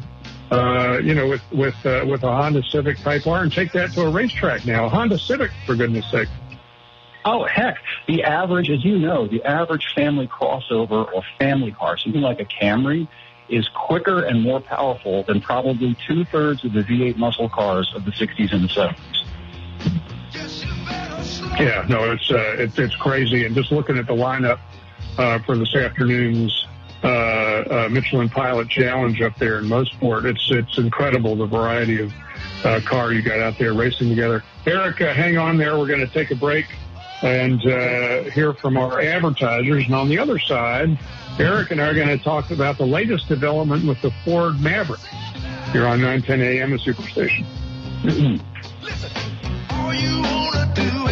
uh, you know, with with uh, with a Honda Civic Type R and take that to a racetrack now. A Honda Civic, for goodness sake. Oh, heck. The average, as you know, the average family crossover or family car, something like a Camry, is quicker and more powerful than probably two thirds of the V8 muscle cars of the 60s and the 70s. Yeah, no, it's uh, it's it's crazy. And just looking at the lineup uh, for this afternoon's uh, uh, Michelin Pilot Challenge up there in Mosport, it's it's incredible the variety of uh, car you got out there racing together. Eric, hang on there. We're going to take a break and uh, hear from our advertisers. And on the other side, Eric and I are going to talk about the latest development with the Ford Maverick. You're on 910 AM, the Superstation. The word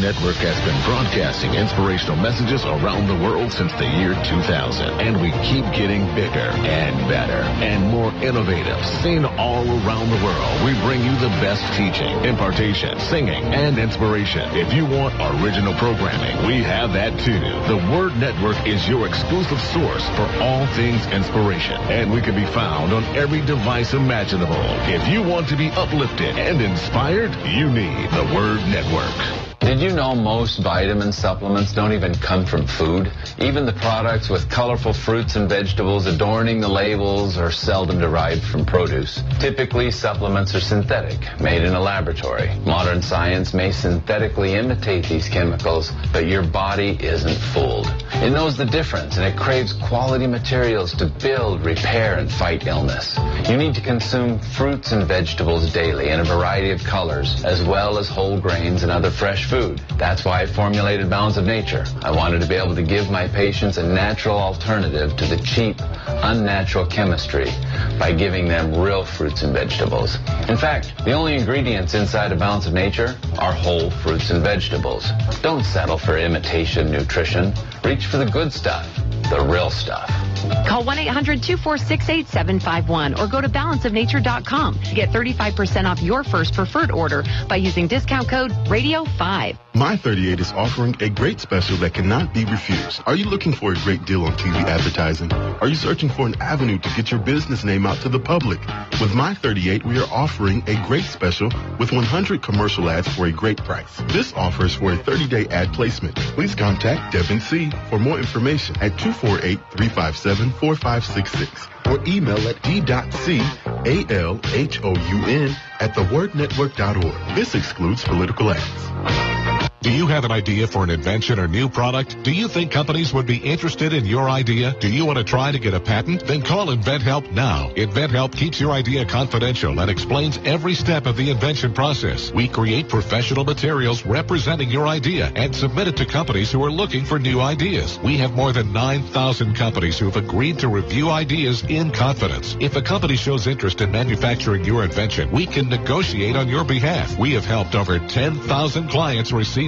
Network has been broadcasting inspirational messages around the world since the year 2000. And we keep getting bigger and better and more innovative. Seen all around the world, we bring you the best teaching, impartation, singing, and inspiration. If you want original programming, we have that too. The Word Network is your exclusive source for all things inspiration. And we can be found on every device imaginable. If you want to be uplifted and inspired, you need the Word Network. Did you know most vitamin supplements don't even come from food? Even the products with colorful fruits and vegetables adorning the labels are seldom derived from produce. Typically, supplements are synthetic, made in a laboratory. Modern science may synthetically imitate these chemicals, but your body isn't fooled. It knows the difference and it craves quality materials to build, repair, and fight illness. You need to consume fruits and vegetables daily in a variety of colors, as well as whole grains and other fresh food. That's why I formulated Balance of Nature. I wanted to be able to give my patients a natural alternative to the cheap, unnatural chemistry by giving them real fruits and vegetables. In fact, the only ingredients inside a Balance of Nature are whole fruits and vegetables. Don't settle for imitation nutrition. Reach for the good stuff, the real stuff. Call 1-800-246-8751 or go to balanceofnature.com to get 35% off your first preferred order by using discount code RADIO5. My 38 is offering a great special that cannot be refused. Are you looking for a great deal on TV advertising? Are you searching for an avenue to get your business name out to the public? With My 38, we are offering a great special with 100 commercial ads for a great price. This offer is for a 30-day ad placement. Please contact Devin C. for more information at 248-357-4566 or email at d.c.a-l-h-o-u-n at thewordnetwork.org. This excludes political ads. Do you have an idea for an invention or new product? Do you think companies would be interested in your idea? Do you want to try to get a patent? Then call InventHelp now. InventHelp keeps your idea confidential and explains every step of the invention process. We create professional materials representing your idea and submit it to companies who are looking for new ideas. We have more than 9,000 companies who have agreed to review ideas in confidence. If a company shows interest in manufacturing your invention, we can negotiate on your behalf. We have helped over 10,000 clients receive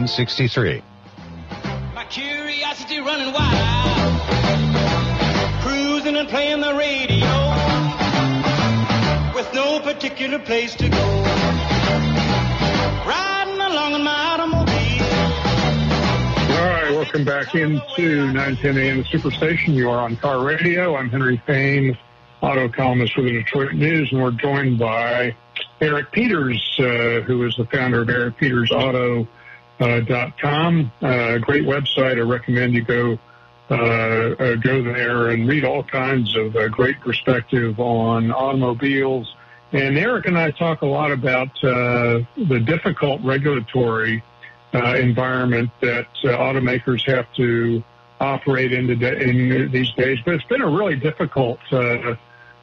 My curiosity running wild, cruising and playing the radio with no particular place to go. Riding along in my automobile. All right, welcome back into 910 AM Superstation. You are on Car Radio. I'm Henry Payne, auto columnist for the Detroit News, and we're joined by Eric Peters, uh, who is the founder of Eric Peters Auto. Uh, dot com, uh, great website. I recommend you go uh, go there and read all kinds of great perspective on automobiles. And Eric and I talk a lot about the difficult regulatory environment that automakers have to operate in, in these days. But it's been a really difficult uh,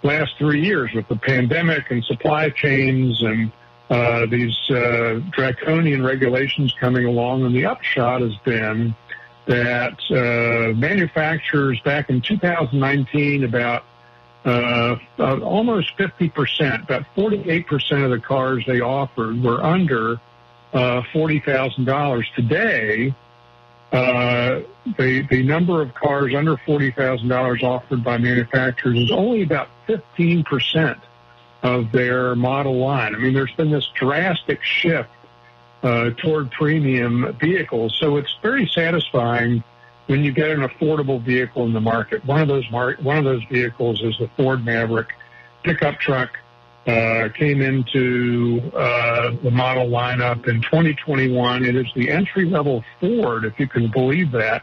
last three years with the pandemic and supply chains and uh, these uh, draconian regulations coming along. And the upshot has been that uh, manufacturers back in 2019 about uh, uh, almost 50%, about 48% of the cars they offered were under uh, $40,000. Today, uh, the the number of cars under $40,000 offered by manufacturers is only about 15% of their model line. I mean, there's been this drastic shift uh, toward premium vehicles, so it's very satisfying when you get an affordable vehicle in the market. One of those mar- one of those vehicles is the Ford Maverick pickup truck. Uh, came into uh, the model lineup in 2021. It is the entry level Ford, if you can believe that.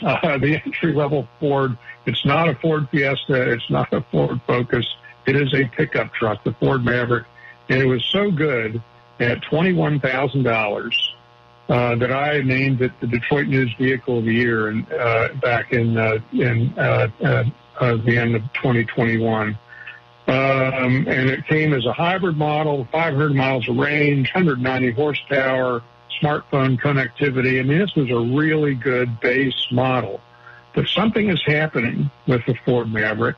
Uh, the entry level Ford. It's not a Ford Fiesta. It's not a Ford Focus. It is a pickup truck, the Ford Maverick, and it was so good at twenty-one thousand dollars uh, that I named it the Detroit News Vehicle of the Year and, uh, back in uh, in uh, uh, uh, the end of 2021. Um, and it came as a hybrid model, 500 miles of range, 190 horsepower, smartphone connectivity. I mean, this was a really good base model. But something is happening with the Ford Maverick,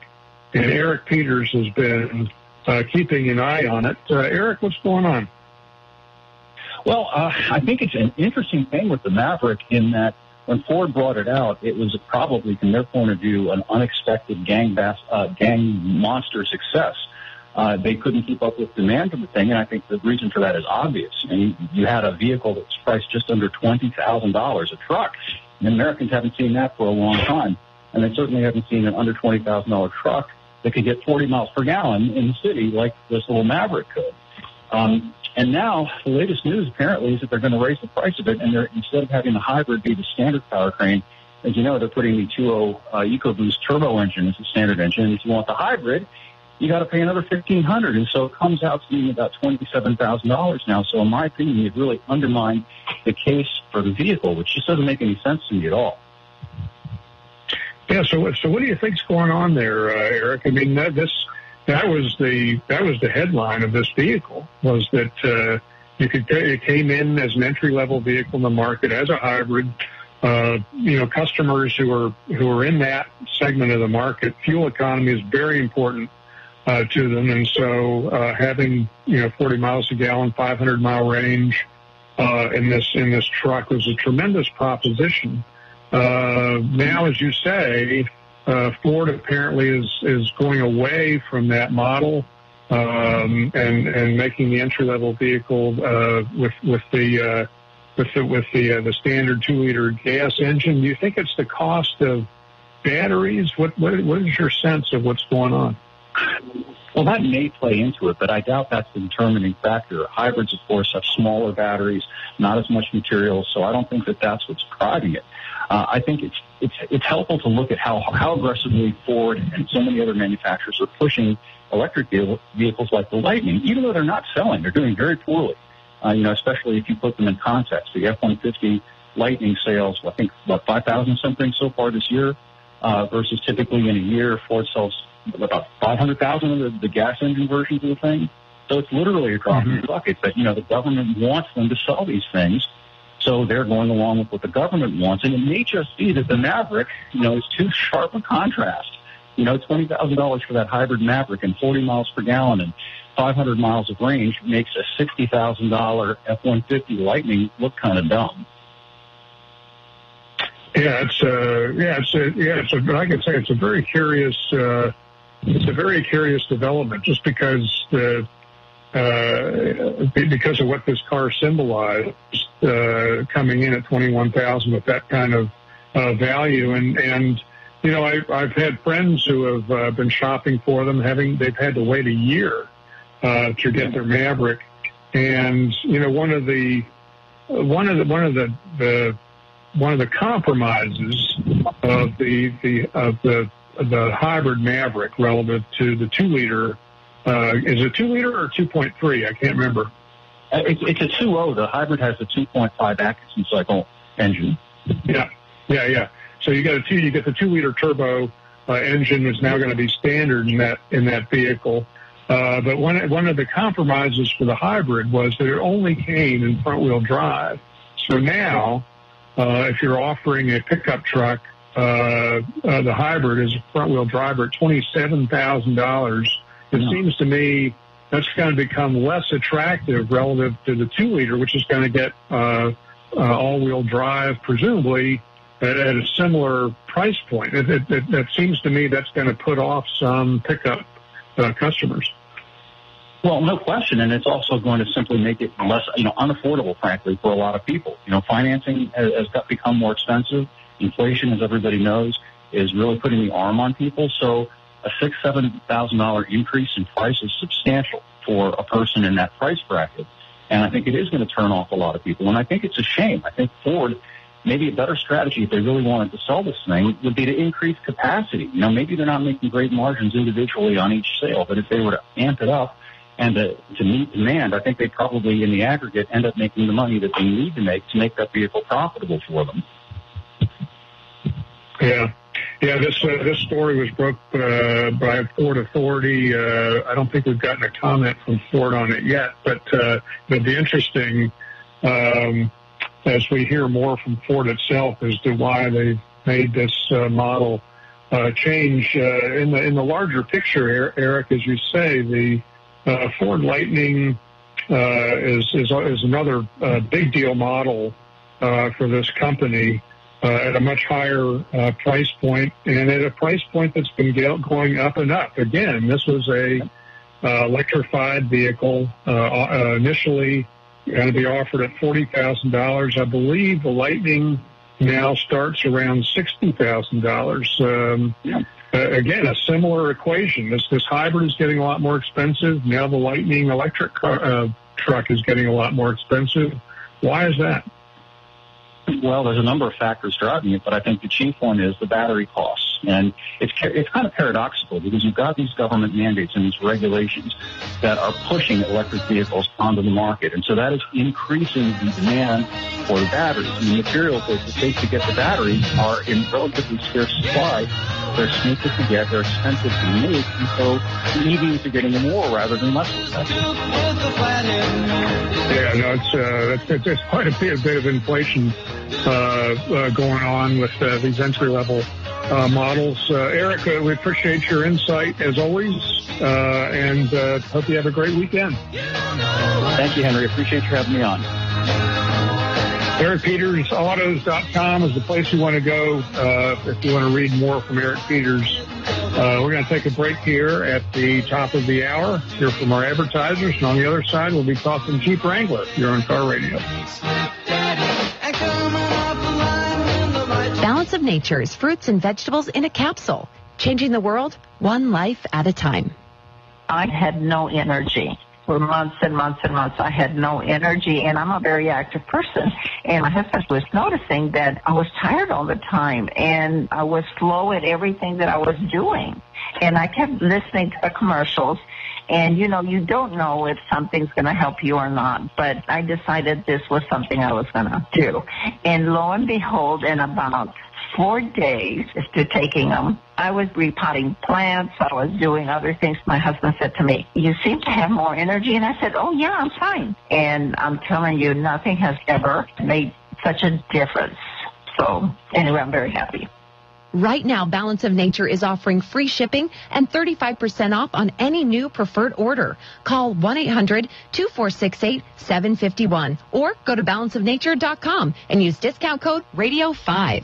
and Eric Peters has been uh, keeping an eye on it. Uh, Eric, what's going on? Well, uh, I think it's an interesting thing with the Maverick in that when Ford brought it out, it was probably, from their point of view, an unexpected gang, bas- uh, gang monster success. Uh, they couldn't keep up with demand for the thing, and I think the reason for that is obvious. I mean, you, had a vehicle that's priced just under twenty thousand dollars a truck, and Americans haven't seen that for a long time, and they certainly haven't seen an under twenty thousand dollar truck that could get forty miles per gallon in the city like this little Maverick could. Um, and now the latest news apparently is that they're going to raise the price of it, and they're instead of having the hybrid be the standard powertrain, as you know, they're putting the 2.0 uh, EcoBoost turbo engine as the standard engine. If you want the hybrid, you got to pay another fifteen hundred, and so it comes out to being about twenty-seven thousand dollars now. So in my opinion, you've really undermined the case for the vehicle, which just doesn't make any sense to me at all. Yeah. So, what- so what do you think's going on there, uh, Eric? I mean, that, this that was the that was the headline of this vehicle was that uh, you could it came in as an entry level vehicle in the market as a hybrid. Uh, you know, customers who are who are in that segment of the market, fuel economy is very important uh, to them, and so uh, having you know 40 miles a gallon, 500 mile range uh, in this in this truck was a tremendous proposition. Uh, now, as you say, uh, Ford apparently is is going away from that model um, and and making the entry level vehicle uh, with with the uh, with the with the uh, the standard two liter gas engine. Do you think it's the cost of batteries? What what what is your sense of what's going on? Well, that may play into it, but I doubt that's the determining factor. Hybrids, of course, have smaller batteries, not as much material, so I don't think that that's what's driving it. Uh, I think it's it's it's helpful to look at how how aggressively Ford and so many other manufacturers are pushing electric vehicle- vehicles like the Lightning, even though they're not selling, they're doing very poorly. Uh, you know, especially if you put them in context. The F-150 Lightning sales, I think, about 5,000 something so far this year, uh, versus typically in a year Ford sells about 500,000 of the, the gas engine versions of the thing. So it's literally a drop in the bucket. But you know, the government wants them to sell these things, so they're going along with what the government wants. And it may just be that the Maverick, you know, is too sharp a contrast. You know, twenty thousand dollars for that hybrid Maverick and forty miles per gallon and five hundred miles of range makes a sixty thousand dollar F one fifty Lightning look kind of dumb. Yeah, it's uh, yeah, it's a, yeah, it's a, like I can say, it's a very curious, uh, it's a very curious development. Just because the uh, because of what this car symbolized, uh, coming in at twenty one thousand with that kind of uh, value, and and you know, I, I've had friends who have uh, been shopping for them, having they've had to wait a year uh, to get their Maverick, and you know, one of the one of the one of the the one of the compromises of the the of the the hybrid Maverick relative to the two liter uh, is it two liter or two point three? I can't remember. Uh, It's, it's a 2.0. The hybrid has a 2.5 Atkinson cycle engine. Yeah, yeah, yeah. So you got a two, you get the two liter turbo uh, engine that's now going to be standard in that in that vehicle. Uh, but one one of the compromises for the hybrid was that it only came in front wheel drive. So now, uh, if you're offering a pickup truck, uh, uh, the hybrid is a front wheel driver at twenty seven thousand dollars. It seems to me that's going to become less attractive relative to the two liter, which is going to get uh, uh, all wheel drive, presumably at, at a similar price point. It, it, it, that seems to me that's going to put off some pickup uh, customers. Well, no question, and it's also going to simply make it less, you know, unaffordable, frankly, for a lot of people. You know, financing has, has got become more expensive. Inflation, as everybody knows, is really putting the arm on people. So, a six, seven thousand dollar increase in price is substantial for a person in that price bracket, and I think it is going to turn off a lot of people. And I think it's a shame. I think Ford maybe a better strategy if they really wanted to sell this thing would be to increase capacity. You know, maybe they're not making great margins individually on each sale, but if they were to amp it up and to, to meet demand, I think they probably, in the aggregate, end up making the money that they need to make to make that vehicle profitable for them. Yeah. Yeah, this uh, this story was broke uh, by Ford Authority. Uh, I don't think we've gotten a comment from Ford on it yet, but uh, it'll be interesting um, as we hear more from Ford itself as to why they made this uh, model uh, change. Uh, in the in the larger picture, Eric, as you say, the uh, Ford Lightning uh, is, is is another uh, big deal model uh, for this company uh, at a much higher uh, price point and at a price point that's been go- going up and up. Again, this was a uh, electrified vehicle uh, uh, initially going to be offered at forty thousand dollars. I believe the Lightning now starts around sixty thousand dollars. Um, uh, again, a similar equation. This this hybrid is getting a lot more expensive. Now the Lightning electric car, uh, truck is getting a lot more expensive. Why is that? Well, there's a number of factors driving it, but I think the chief one is the battery costs. And it's, it's kind of paradoxical because you've got these government mandates and these regulations that are pushing electric vehicles onto the market. And so that is increasing the demand for the batteries. And the materials that it takes to get the batteries are in relatively scarce supply. They're expensive to get, they're expensive to make, and so the EVs are getting more rather than less expensive. Yeah, no, it's uh, it's, it's, it's quite a bit, a bit of inflation uh, uh, going on with uh, these entry level uh, models. Uh, Eric, uh, we appreciate your insight as always, uh, and uh, hope you have a great weekend. Thank you, Henry. Appreciate you having me on. EricPetersAutos.com is the place you want to go uh, if you want to read more from Eric Peters. Uh, we're going to take a break here at the top of the hour, hear from our advertisers, and on the other side, we'll be talking Jeep Wrangler here on Car Radio. Balance of Nature's fruits and vegetables in a capsule, changing the world one life at a time. I had no energy. For months and months and months, I had no energy, and I'm a very active person. And my husband was noticing that I was tired all the time, and I was slow at everything that I was doing. And I kept listening to the commercials, and you know, you don't know if something's going to help you or not. But I decided this was something I was going to do. And lo and behold, in about four days after taking them, I was repotting plants. I was doing other things. My husband said to me, you seem to have more energy. And I said, oh yeah, I'm fine. And I'm telling you, nothing has ever made such a difference. So anyway, I'm very happy. Right now, Balance of Nature is offering free shipping and 35% off on any new preferred order. Call 1-800-2468-751 or go to balanceofnature.com and use discount code RADIO5.